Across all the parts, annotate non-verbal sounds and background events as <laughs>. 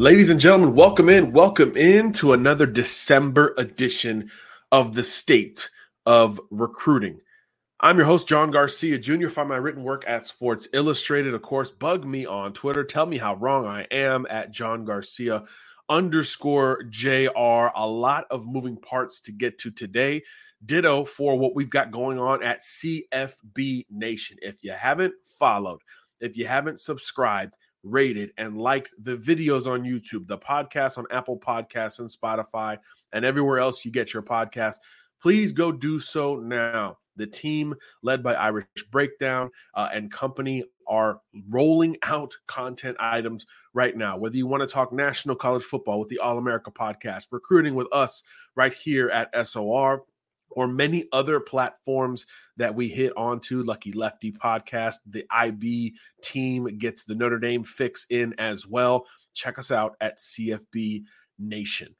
Ladies and gentlemen, welcome in. Welcome in to another December edition of the State of Recruiting. I'm your host, John Garcia Jr. Find my written work at Sports Illustrated. Of course, bug me on Twitter. Tell me how wrong I am at John Garcia underscore JR. A lot of moving parts to get to today. Ditto for what we've got going on at CFB Nation. If you haven't followed, if you haven't subscribed, rated, and liked the videos on YouTube, the podcast on Apple Podcasts and Spotify, and everywhere else you get your podcast, please go do so now. The team, led by Irish Breakdown uh, and company, are rolling out content items right now. Whether you want to talk national college football with the All America podcast, recruiting with us right here at SOR, or many other platforms that we hit onto lucky lefty podcast the ib team gets the notre dame fix in as well check us out at cfb nation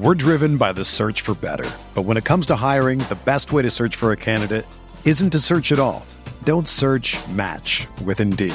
We're driven by the search for better. But when it comes to hiring, the best way to search for a candidate isn't to search at all. Don't search match with Indeed.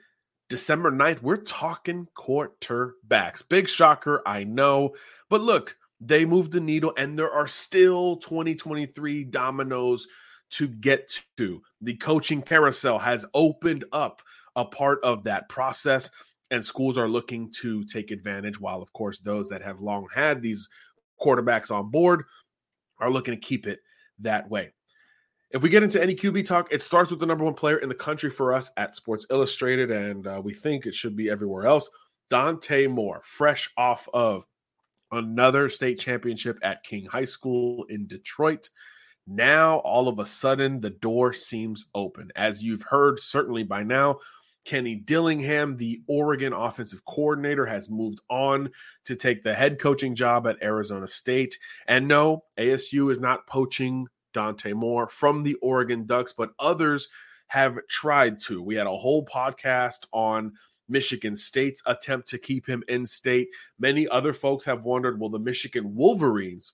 december 9th we're talking quarterbacks big shocker i know but look they moved the needle, and there are still 2023 dominoes to get to. The coaching carousel has opened up a part of that process, and schools are looking to take advantage. While, of course, those that have long had these quarterbacks on board are looking to keep it that way. If we get into any QB talk, it starts with the number one player in the country for us at Sports Illustrated, and uh, we think it should be everywhere else. Dante Moore, fresh off of another state championship at King High School in Detroit. Now, all of a sudden, the door seems open. As you've heard, certainly by now, Kenny Dillingham, the Oregon offensive coordinator, has moved on to take the head coaching job at Arizona State. And no, ASU is not poaching Dante Moore from the Oregon Ducks, but others have tried to. We had a whole podcast on Michigan State's attempt to keep him in state. Many other folks have wondered will the Michigan Wolverines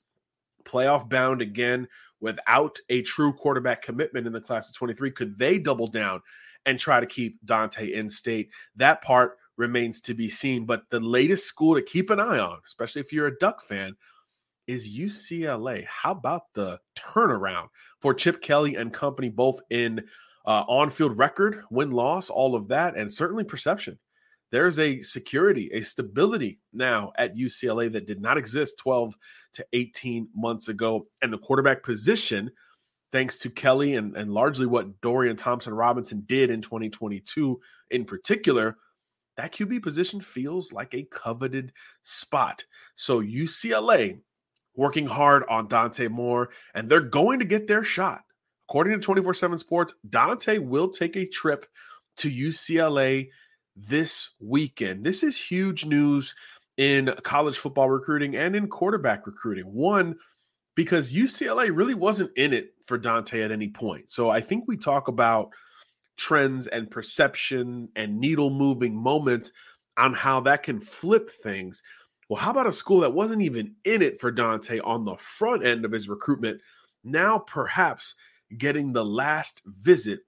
playoff bound again without a true quarterback commitment in the class of 23? Could they double down and try to keep Dante in state? That part remains to be seen. But the latest school to keep an eye on, especially if you're a Duck fan, is UCLA. How about the turnaround for Chip Kelly and company, both in uh, on field record, win loss, all of that, and certainly perception? There's a security, a stability now at UCLA that did not exist 12 to 18 months ago. And the quarterback position, thanks to Kelly and, and largely what Dorian Thompson Robinson did in 2022 in particular, that QB position feels like a coveted spot. So UCLA working hard on Dante Moore, and they're going to get their shot. According to 24 7 Sports, Dante will take a trip to UCLA this weekend. This is huge news in college football recruiting and in quarterback recruiting. One, because UCLA really wasn't in it for Dante at any point. So I think we talk about trends and perception and needle moving moments on how that can flip things. Well, how about a school that wasn't even in it for Dante on the front end of his recruitment, now perhaps getting the last visit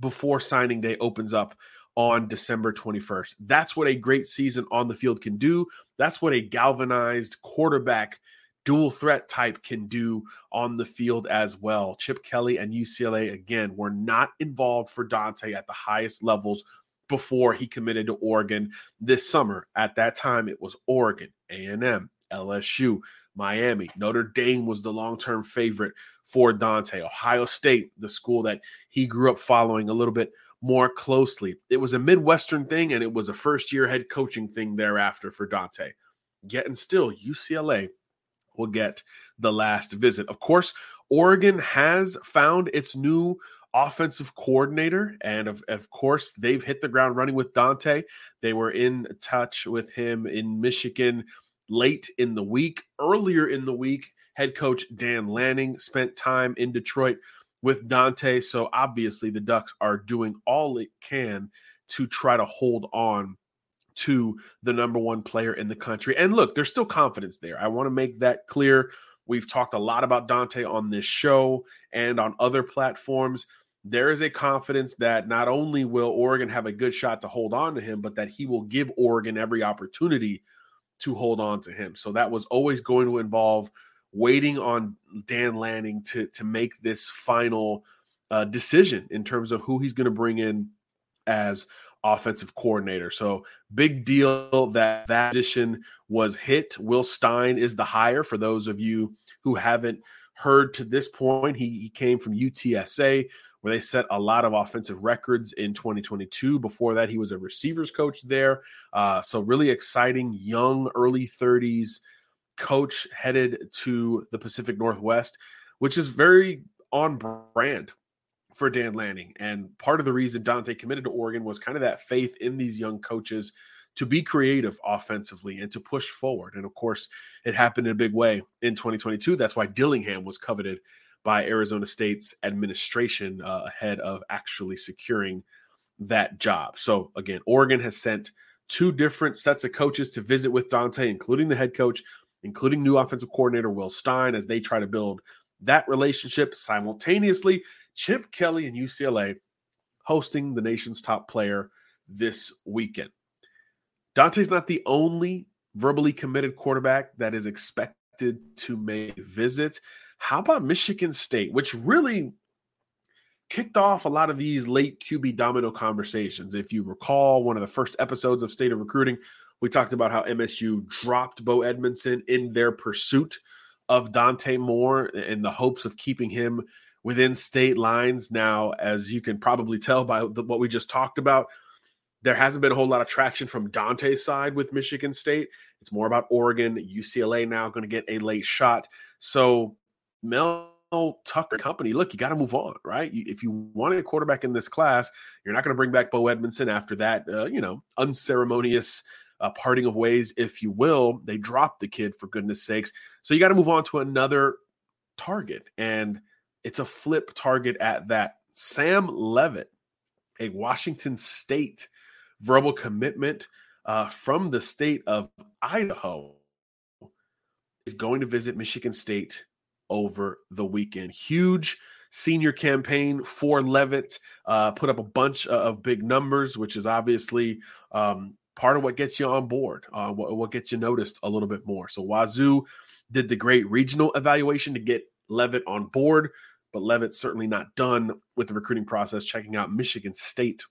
before signing day opens up on December 21st? That's what a great season on the field can do. That's what a galvanized quarterback dual threat type can do on the field as well. Chip Kelly and UCLA again were not involved for Dante at the highest levels before he committed to Oregon this summer. At that time, it was Oregon, A&M, LSU, Miami. Notre Dame was the long-term favorite for Dante. Ohio State, the school that he grew up following a little bit more closely. It was a Midwestern thing and it was a first-year head coaching thing thereafter for Dante. Yet and still, UCLA will get the last visit. Of course, Oregon has found its new offensive coordinator. And of, of course, they've hit the ground running with Dante. They were in touch with him in Michigan late in the week. Earlier in the week, head coach Dan Lanning spent time in Detroit with Dante. So obviously, the Ducks are doing all it can to try to hold on to the number one player in the country. And look, there's still confidence there. I want to make that clear. We've talked a lot about Dante on this show and on other platforms there is a confidence that not only will Oregon have a good shot to hold on to him, but that he will give Oregon every opportunity to hold on to him. So that was always going to involve waiting on Dan Lanning to to make this final uh, decision in terms of who he's going to bring in as offensive coordinator. So big deal that that position was hit. Will Stein is the hire for those of you who haven't heard to this point. He, he came from UTSA, where they set a lot of offensive records in 2022. Before that, he was a receivers coach there. Uh, so, really exciting, young, early 30s coach headed to the Pacific Northwest, which is very on brand for Dan Lanning. And part of the reason Dante committed to Oregon was kind of that faith in these young coaches to be creative offensively and to push forward. And of course, it happened in a big way in 2022. That's why Dillingham was coveted by Arizona State's administration uh, ahead of actually securing that job. So, again, Oregon has sent two different sets of coaches to visit with Dante, including the head coach, including new offensive coordinator Will Stein, as they try to build that relationship simultaneously. Chip Kelly and UCLA hosting the nation's top player this weekend. Dante's not the only verbally committed quarterback that is expected to make visit. How about Michigan State, which really kicked off a lot of these late QB domino conversations? If you recall, one of the first episodes of State of Recruiting, we talked about how MSU dropped Bo Edmondson in their pursuit of Dante Moore in the hopes of keeping him within state lines. Now, as you can probably tell by the, what we just talked about, there hasn't been a whole lot of traction from Dante's side with Michigan State. It's more about Oregon, UCLA now going to get a late shot. So Mel Tucker company, look, you got to move on, right? if you wanted a quarterback in this class, you're not going to bring back Bo Edmondson after that, uh, you know, unceremonious uh, parting of ways, if you will. They dropped the kid for goodness sakes. So you got to move on to another target, and it's a flip target at that. Sam Leavitt, a Washington State verbal commitment uh, from the state of Idaho is going to visit Michigan State over the weekend. Huge senior campaign for Leavitt, uh, put up a bunch of big numbers, which is obviously um, part of what gets you on board, uh, what, what, gets you noticed a little bit more. So Wazoo did the great regional evaluation to get Leavitt on board, but Leavitt's certainly not done with the recruiting process, checking out Michigan State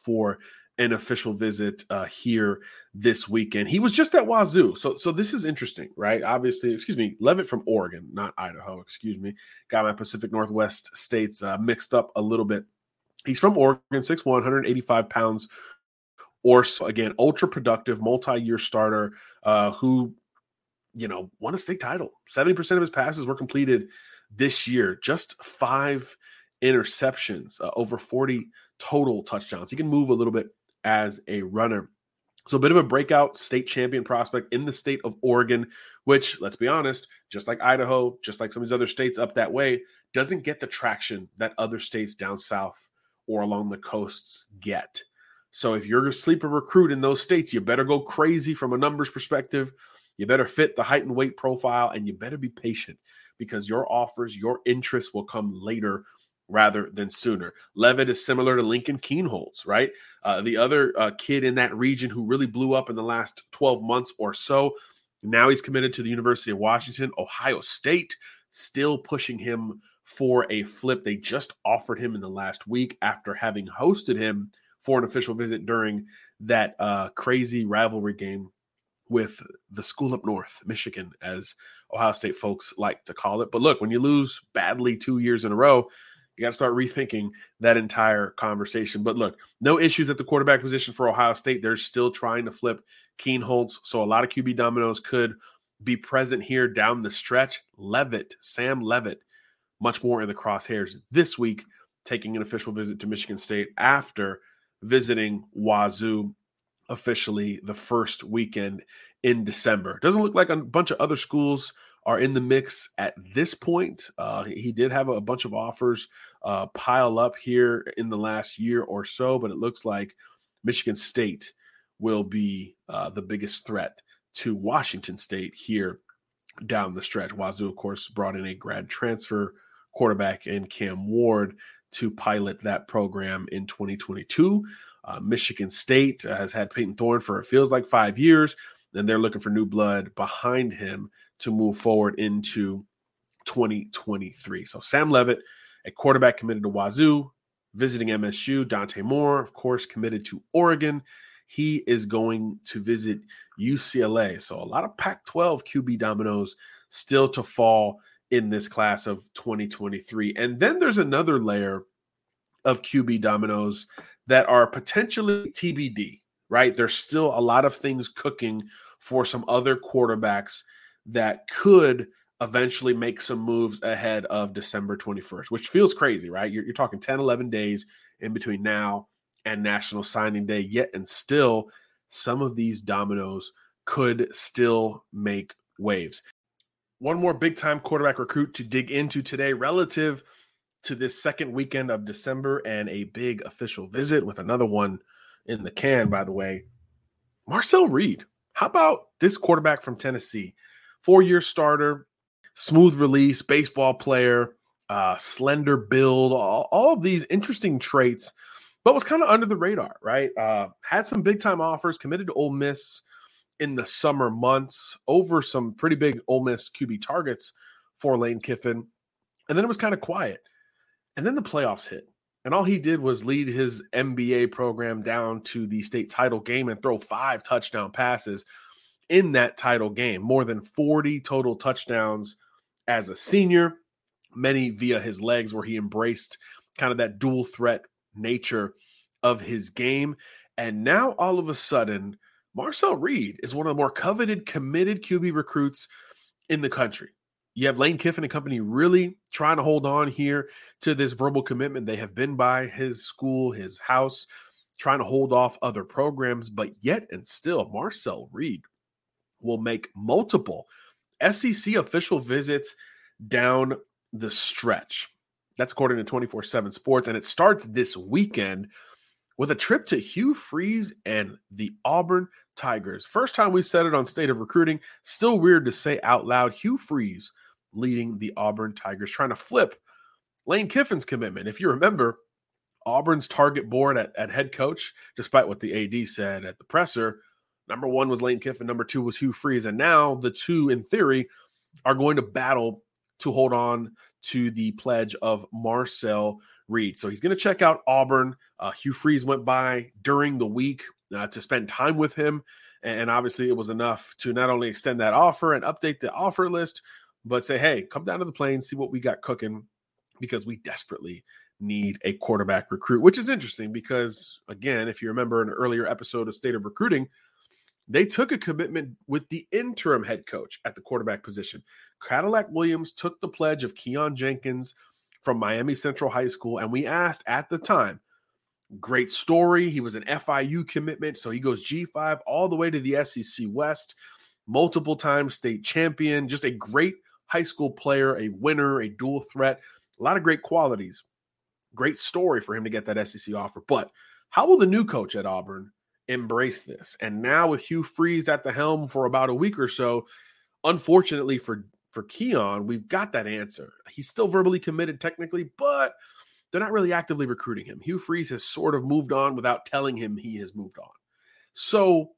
for an official visit uh, here this weekend. He was just at Wazoo, so so this is interesting, right? Obviously, excuse me, Leavitt from Oregon, not Idaho. Excuse me, got my Pacific Northwest states uh, mixed up a little bit. He's from Oregon, 6'1", 185 pounds or so. Again, ultra productive, multi-year starter uh, who, you know, won a state title. Seventy percent of his passes were completed this year. Just five interceptions, uh, over forty total touchdowns. He can move a little bit as a runner. So, a bit of a breakout state champion prospect in the state of Oregon, which, let's be honest, just like Idaho, just like some of these other states up that way, doesn't get the traction that other states down south or along the coasts get. So, if you're a sleeper recruit in those states, you better go crazy from a numbers perspective. You better fit the height and weight profile, and you better be patient because your offers, your interests will come later rather than sooner. Leavitt is similar to Lincoln Kienholz, right? Uh, the other uh, kid in that region who really blew up in the last 12 months or so. Now he's committed to the University of Washington. Ohio State still pushing him for a flip. They just offered him in the last week after having hosted him for an official visit during that uh, crazy rivalry game with the school up north, Michigan, as Ohio State folks like to call it. But look, when you lose badly two years in a row, you got to start rethinking that entire conversation. But look, no issues at the quarterback position for Ohio State. They're still trying to flip Kienholz. So a lot of QB dominoes could be present here down the stretch. Leavitt, Sam Leavitt, much more in the crosshairs this week, taking an official visit to Michigan State after visiting Wazoo officially the first weekend in December. Doesn't look like a bunch of other schools are in the mix at this point. Uh, he did have a bunch of offers uh, pile up here in the last year or so, but it looks like Michigan State will be uh, the biggest threat to Washington State here down the stretch. Wazoo, of course, brought in a grad transfer quarterback in Cam Ward to pilot that program in 2022. Uh, Michigan State has had Payton Thorne for it feels like five years, and they're looking for new blood behind him to move forward into 2023. So Sam Leavitt, a quarterback committed to Wazoo, visiting MSU. Dante Moore, of course, committed to Oregon. He is going to visit UCLA. So a lot of Pac 12 QB dominoes still to fall in this class of 2023. And then there's another layer of QB dominoes that are potentially TBD, right? There's still a lot of things cooking for some other quarterbacks that could eventually make some moves ahead of December 21st, which feels crazy, right? You're, you're, talking 10, 11 days in between now and National Signing Day, yet and still, some of these dominoes could still make waves. One more big time quarterback recruit to dig into today relative to this second weekend of December and a big official visit with another one in the can, by the way. Marcel Reed. How about this quarterback from Tennessee? Four year starter, smooth release, baseball player, uh, slender build, all, all of these interesting traits, but was kind of under the radar, right? Uh, had some big time offers, committed to Ole Miss in the summer months over some pretty big Ole Miss QB targets for Lane Kiffin. And then it was kind of quiet. And then the playoffs hit. And all he did was lead his MBA program down to the state title game and throw five touchdown passes in that title game, more than 40 total touchdowns as a senior, many via his legs, where he embraced kind of that dual threat nature of his game. And now all of a sudden, Marcel Reed is one of the more coveted, committed QB recruits in the country. You have Lane Kiffin and company really trying to hold on here to this verbal commitment. They have been by his school, his house, trying to hold off other programs, but yet and still, Marcel Reed will make multiple SEC official visits down the stretch. That's according to 24 7 Sports. And it starts this weekend with a trip to Hugh Freeze and the Auburn Tigers. First time we said it on State of Recruiting. Still weird to say out loud. Hugh Freeze leading the Auburn Tigers, trying to flip Lane Kiffin's commitment. If you remember, Auburn's target board at, at head coach, despite what the AD said at the presser, number one was Lane Kiffin, number two was Hugh Freeze. And now the two, in theory, are going to battle to hold on to the pledge of Marcel Reed. So he's going to check out Auburn. Uh, Hugh Freeze went by during the week uh, to spend time with him. And obviously, it was enough to not only extend that offer and update the offer list, but say, hey, come down to the plane, see what we got cooking, because we desperately need a quarterback recruit, which is interesting because, again, if you remember an earlier episode of State of Recruiting, they took a commitment with the interim head coach at the quarterback position. Cadillac Williams took the pledge of Keon Jenkins from Miami Central High School, and we asked at the time, great story. He was an FIU commitment, so he goes G5 all the way to the SEC West, multiple time state champion, just a great high school player, a winner, a dual threat, a lot of great qualities. Great story for him to get that SEC offer. But how will the new coach at Auburn embrace this. And now with Hugh Freeze at the helm for about a week or so, unfortunately for for Keon, we've got that answer. He's still verbally committed technically, but they're not really actively recruiting him. Hugh Freeze has sort of moved on without telling him he has moved on. So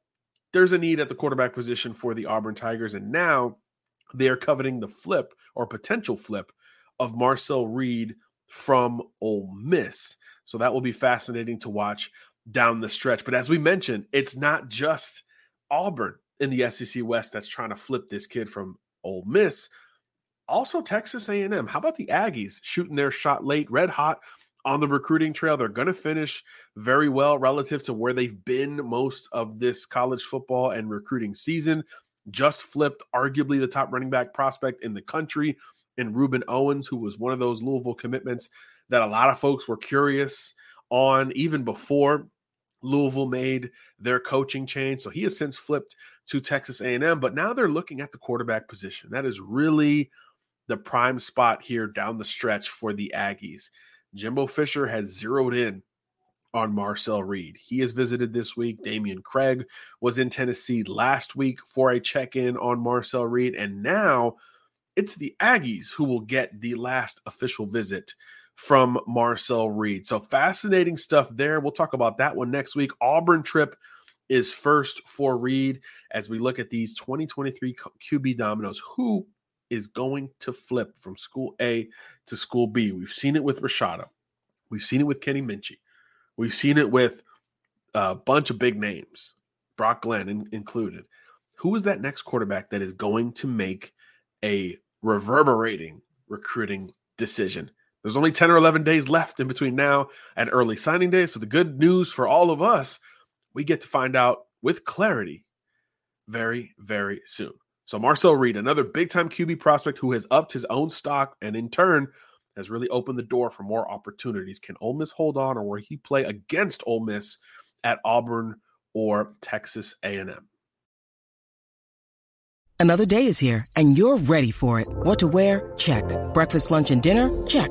there's a need at the quarterback position for the Auburn Tigers, and now they are coveting the flip or potential flip of Marcel Reed from Ole Miss. So that will be fascinating to watch down the stretch. But as we mentioned, it's not just Auburn in the SEC West that's trying to flip this kid from Ole Miss. Also, Texas A&M. How about the Aggies shooting their shot late, red hot on the recruiting trail? They're going to finish very well relative to where they've been most of this college football and recruiting season. Just flipped, arguably the top running back prospect in the country, in Rueben Owens, who was one of those Louisville commitments that a lot of folks were curious on even before Louisville made their coaching change, so he has since flipped to Texas A&M. But now they're looking at the quarterback position. That is really the prime spot here down the stretch for the Aggies. Jimbo Fisher has zeroed in on Marcel Reed. He has visited this week. Dameyune Craig was in Tennessee last week for a check in on Marcel Reed. And now it's the Aggies who will get the last official visit from Marcel Reed. So fascinating stuff there. We'll talk about that one next week. Auburn trip is first for Reed as we look at these 2023 QB dominoes. Who is going to flip from school A to school B? We've seen it with Rashada. We've seen it with Kenny Minchey. We've seen it with a bunch of big names, Brock Glenn in, included. Who is that next quarterback that is going to make a reverberating recruiting decision? There's only 10 or 11 days left in between now and early signing day. So, the good news for all of us, we get to find out with clarity very, very soon. So, Marcel Reed, another big time QB prospect who has upped his own stock and in turn has really opened the door for more opportunities. Can Ole Miss hold on or will he play against Ole Miss at Auburn or Texas A&M? Another day is here and you're ready for it. What to wear? Check. Breakfast, lunch, and dinner? Check.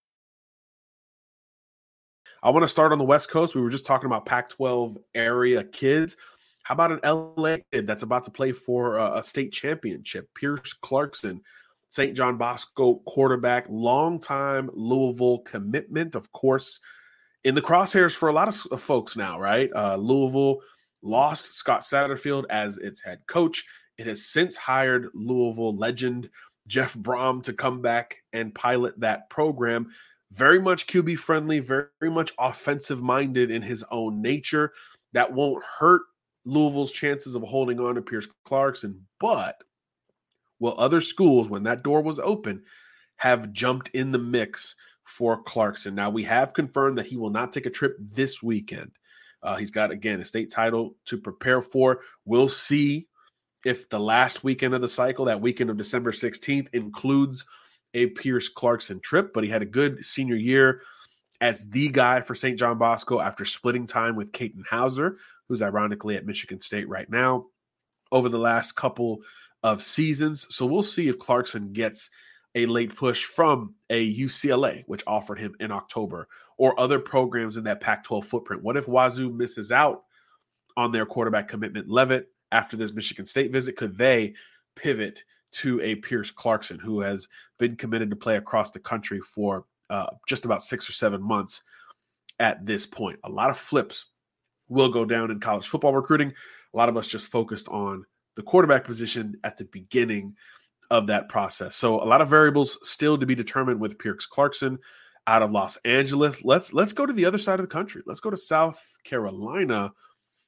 I want to start on the West Coast. We were just talking about Pac 12 area kids. How about an LA kid that's about to play for a, a state championship? Pierce Clarkson, St. John Bosco quarterback, longtime Louisville commitment, of course, in the crosshairs for a lot of, folks now, right? Uh, Louisville lost Scott Satterfield as its head coach. It has since hired Louisville legend Jeff Brohm to come back and pilot that program very much QB friendly, very, much offensive minded in his own nature. That won't hurt Louisville's chances of holding on to Pierce Clarkson. But will other schools, when that door was open, have jumped in the mix for Clarkson? Now, we have confirmed that he will not take a trip this weekend. Uh, he's got, again, a state title to prepare for. We'll see if the last weekend of the cycle, that weekend of December 16th, includes a Pierce Clarkson trip, but he had a good senior year as the guy for St. John Bosco after splitting time with Katin Houser, who's ironically at Michigan State right now, over the last couple of seasons. So we'll see if Clarkson gets a late push from a UCLA, which offered him in October, or other programs in that Pac 12 footprint. What if Wazoo misses out on their quarterback commitment, Leavitt, after this Michigan State visit? Could they pivot to a Pierce Clarkson who has been committed to play across the country for uh, just about six or seven months at this point. A lot of flips will go down in college football recruiting. A lot of us just focused on the quarterback position at the beginning of that process. So a lot of variables still to be determined with Pierce Clarkson out of Los Angeles. Let's let's go to the other side of the country. Let's go to South Carolina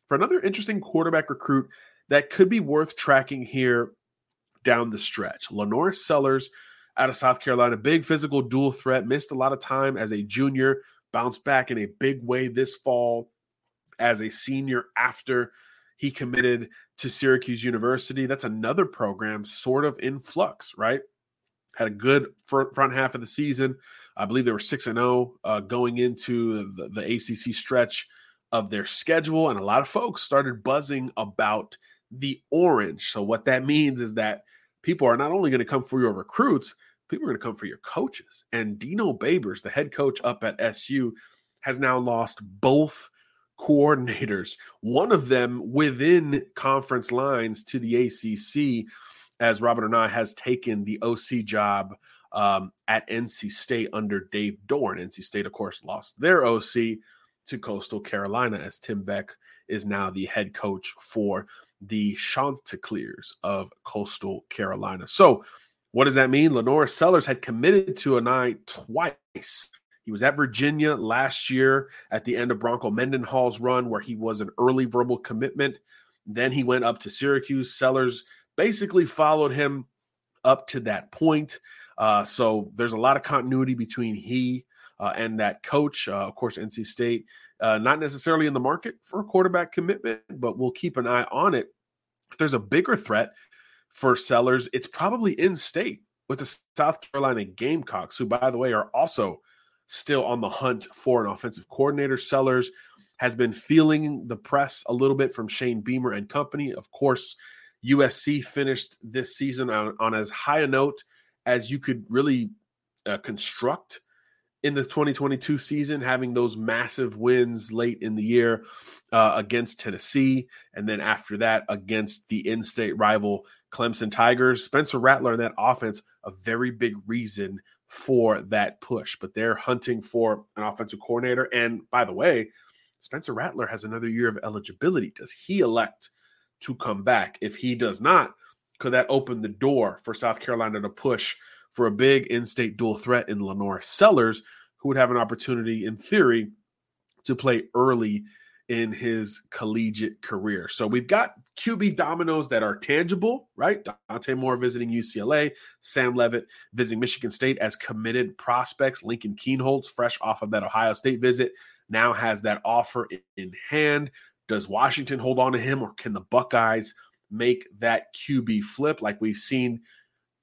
for another interesting quarterback recruit that could be worth tracking here down the stretch. LaNorris Sellers out of South Carolina, big physical dual threat, missed a lot of time as a junior, bounced back in a big way this fall as a senior after he committed to Syracuse University. That's another program sort of in flux, right? Had a good front half of the season. I believe they were 6 and 0 uh, going into the, the ACC stretch of their schedule. And a lot of folks started buzzing about the orange. So, what that means is that people are not only going to come for your recruits, people are going to come for your coaches. And Dino Babers, the head coach up at SU, has now lost both coordinators, one of them within conference lines to the ACC, as Robert Anae has taken the OC job um, at NC State under Dave Doeren. NC State, of course, lost their OC to Coastal Carolina as Tim Beck is now the head coach for the Chanticleers of Coastal Carolina. So, what does that mean? LaNorris Sellers had committed to Anae twice. He was at Virginia last year at the end of Bronco Mendenhall's run, where he was an early verbal commitment. Then he went up to Syracuse. Sellers basically followed him up to that point. Uh, so there's a lot of continuity between he uh, and that coach. Uh, of course, NC State uh, not necessarily in the market for a quarterback commitment, but we'll keep an eye on it. If there's a bigger threat for Sellers, it's probably in state with the South Carolina Gamecocks, who, by the way, are also still on the hunt for an offensive coordinator. Sellers has been feeling the press a little bit from Shane Beamer and company. Of course, USC finished this season on, on as high a note as you could really uh, construct in the 2022 season, having those massive wins late in the year uh, against Tennessee, and then after that against the in-state rival Clemson Tigers. Spencer Rattler and that offense, a very big reason for that push. But they're hunting for an offensive coordinator. And by the way, Spencer Rattler has another year of eligibility. Does he elect to come back? If he does not, could that open the door for South Carolina to push? For a big in-state dual threat in LaNorris Sellers, who would have an opportunity, in theory, to play early in his collegiate career. So we've got QB dominoes that are tangible, right? Dante Moore visiting UCLA, Sam Leavitt visiting Michigan State as committed prospects. Lincoln Kienholz, fresh off of that Ohio State visit, now has that offer in hand. Does Washington hold on to him, or can the Buckeyes make that QB flip like we've seen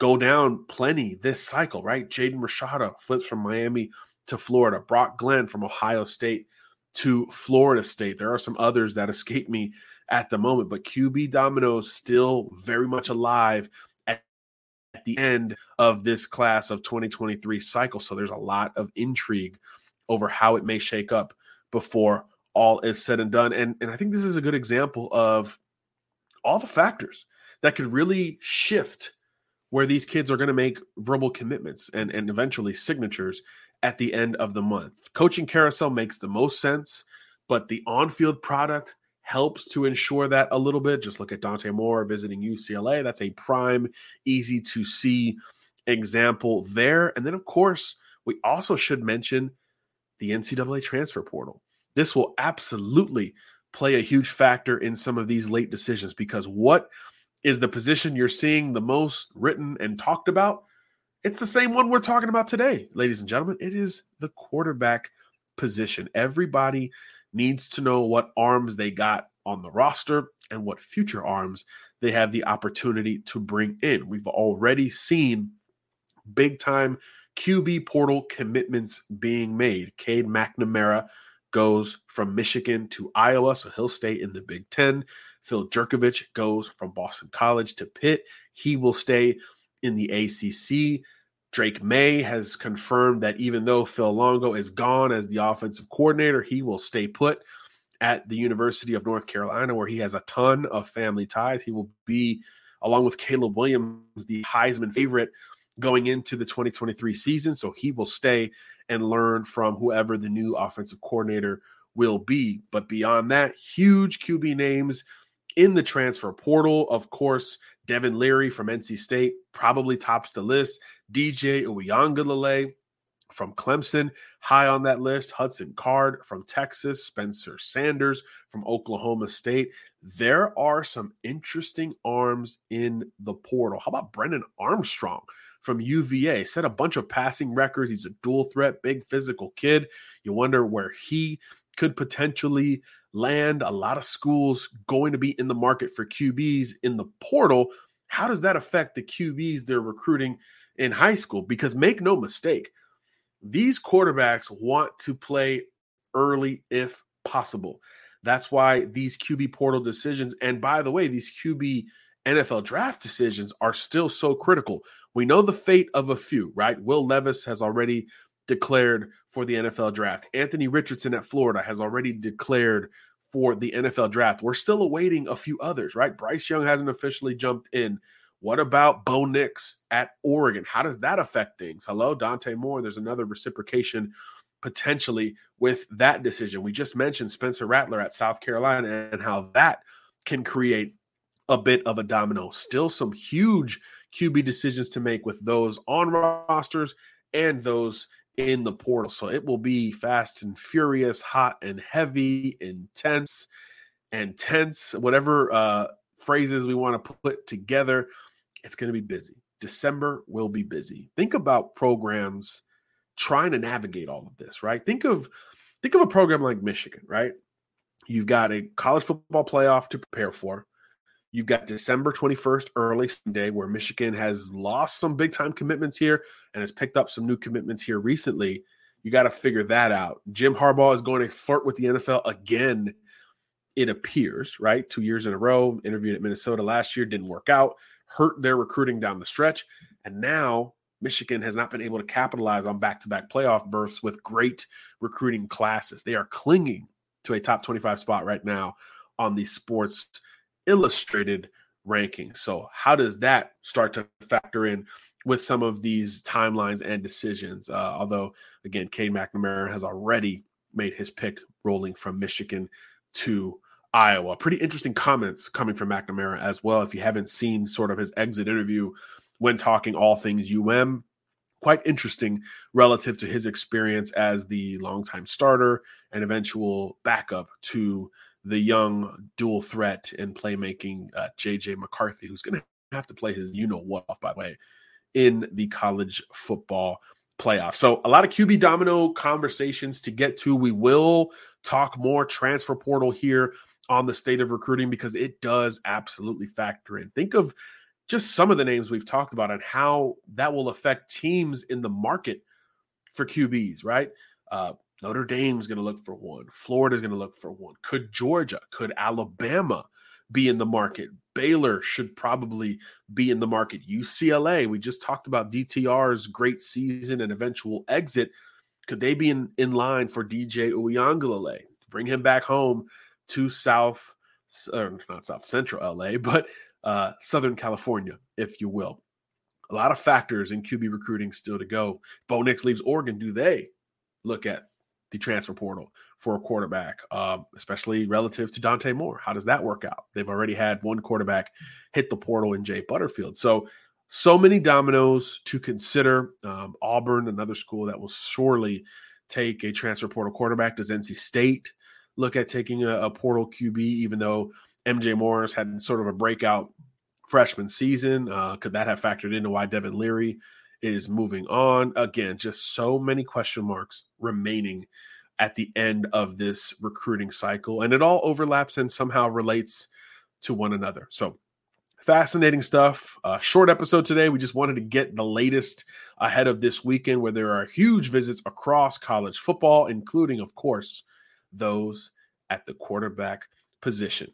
go down plenty this cycle, right? Jaden Rashada flips from Miami to Florida, Brock Glenn from Ohio State to Florida State. There are some others that escape me at the moment, but QB Domino's still very much alive at, at the end of this class of 2023 cycle. So there's a lot of intrigue over how it may shake up before all is said and done. And, and I think this is a good example of all the factors that could really shift where these kids are going to make verbal commitments and, and eventually signatures at the end of the month. Coaching carousel makes the most sense, but the on field product helps to ensure that a little bit. Just look at Dante Moore visiting UCLA. That's a prime, easy to see example there. And then, of course, we also should mention the NCAA transfer portal. This will absolutely play a huge factor in some of these late decisions because what is the position you're seeing the most written and talked about? It's the same one we're talking about today, ladies and gentlemen. It is the quarterback position. Everybody needs to know what arms they got on the roster and what future arms they have the opportunity to bring in. We've already seen big time QB portal commitments being made. Cade McNamara goes from Michigan to Iowa, so he'll stay in the Big Ten. Phil Jurkovec goes from Boston College to Pitt. He will stay in the ACC. Drake Maye has confirmed that even though Phil Longo is gone as the offensive coordinator, he will stay put at the University of North Carolina, where he has a ton of family ties. He will be, along with Caleb Williams, the Heisman favorite going into the 2023 season. So he will stay and learn from whoever the new offensive coordinator will be. But beyond that, huge QB names in the transfer portal. Of course, Devin Leary from NC State probably tops the list. DJ Uiagalelei from Clemson, high on that list. Hudson Card from Texas, Spencer Sanders from Oklahoma State. There are some interesting arms in the portal. How about Brennan Armstrong from UVA? Set a bunch of passing records. He's a dual threat, big physical kid. You wonder where he could potentially land. A lot of schools going to be in the market for QBs in the portal. How does that affect the QBs they're recruiting in high school? Because make no mistake, these quarterbacks want to play early if possible. That's why these QB portal decisions, and by the way, these QB NFL draft decisions are still so critical. We know the fate of a few, right? Will Levis has already declared for the NFL draft. Anthony Richardson at Florida has already declared for the NFL draft. We're still awaiting a few others, right? Bryce Young hasn't officially jumped in. What about Bo Nix at Oregon? How does that affect things? Hello, Dante Moore. There's another reciprocation potentially with that decision. We just mentioned Spencer Rattler at South Carolina and how that can create a bit of a domino. Still some huge QB decisions to make with those on rosters and those in the portal. So it will be fast and furious, hot and heavy, intense and tense, whatever uh, phrases we want to put together. It's going to be busy. December will be busy. Think about programs trying to navigate all of this, right? Think of think of a program like Michigan, right? You've got a college football playoff to prepare for. You've got December 21st, early Sunday, where Michigan has lost some big time commitments here and has picked up some new commitments here recently. You got to figure that out. Jim Harbaugh is going to flirt with the NFL again, it appears, right? Two years in a row, interviewed at Minnesota last year, didn't work out, hurt their recruiting down the stretch. And now Michigan has not been able to capitalize on back to back playoff berths with great recruiting classes. They are clinging to a top 25 spot right now on the sports illustrated ranking. So, how does that start to factor in with some of these timelines and decisions? Uh, although, again, Cade McNamara has already made his pick rolling from Michigan to Iowa. Pretty interesting comments coming from McNamara as well. If you haven't seen sort of his exit interview when talking all things UM, quite interesting relative to his experience as the longtime starter and eventual backup to the young dual threat and playmaking uh, JJ McCarthy, who's going to have to play his you know what off, by the way, in the college football playoff. So, a lot of QB domino conversations to get to. We will talk more transfer portal here on the state of recruiting because it does absolutely factor in. Think of just some of the names we've talked about and how that will affect teams in the market for QBs, right? Uh, Notre Dame's going to look for one. Florida's going to look for one. Could Georgia, could Alabama be in the market? Baylor should probably be in the market. UCLA, we just talked about DTR's great season and eventual exit. Could they be in, in line for DJ Uiagalelei? Bring him back home to South, or not South Central LA, <laughs> but uh, Southern California, if you will. A lot of factors in QB recruiting still to go. Bo Nix leaves Oregon. Do they look at the transfer portal for a quarterback, um, especially relative to Dante Moore? How does that work out? They've already had one quarterback hit the portal in Jay Butterfield. So, so many dominoes to consider. Um, Auburn, another school that will surely take a transfer portal quarterback. Does NC State look at taking a, a portal QB, even though MJ Morris had sort of a breakout freshman season? Uh, could that have factored into why Devin Leary is moving on? Again, just so many question marks remaining at the end of this recruiting cycle, and it all overlaps and somehow relates to one another. So, fascinating stuff. Uh, short episode today. We just wanted to get the latest ahead of this weekend where there are huge visits across college football, including, of course, those at the quarterback position.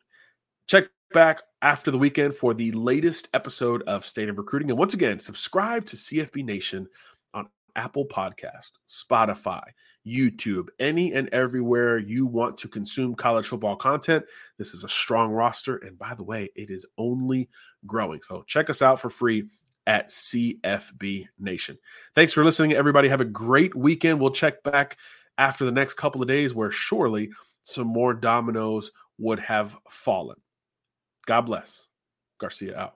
Check back after the weekend for the latest episode of State of Recruiting. And once again, subscribe to CFB Nation on Apple Podcast, Spotify, YouTube, any and everywhere you want to consume college football content. This is a strong roster. And by the way, it is only growing. So check us out for free at CFB Nation. Thanks for listening, everybody. Have a great weekend. We'll check back after the next couple of days where surely some more dominoes would have fallen. God bless. Garcia out.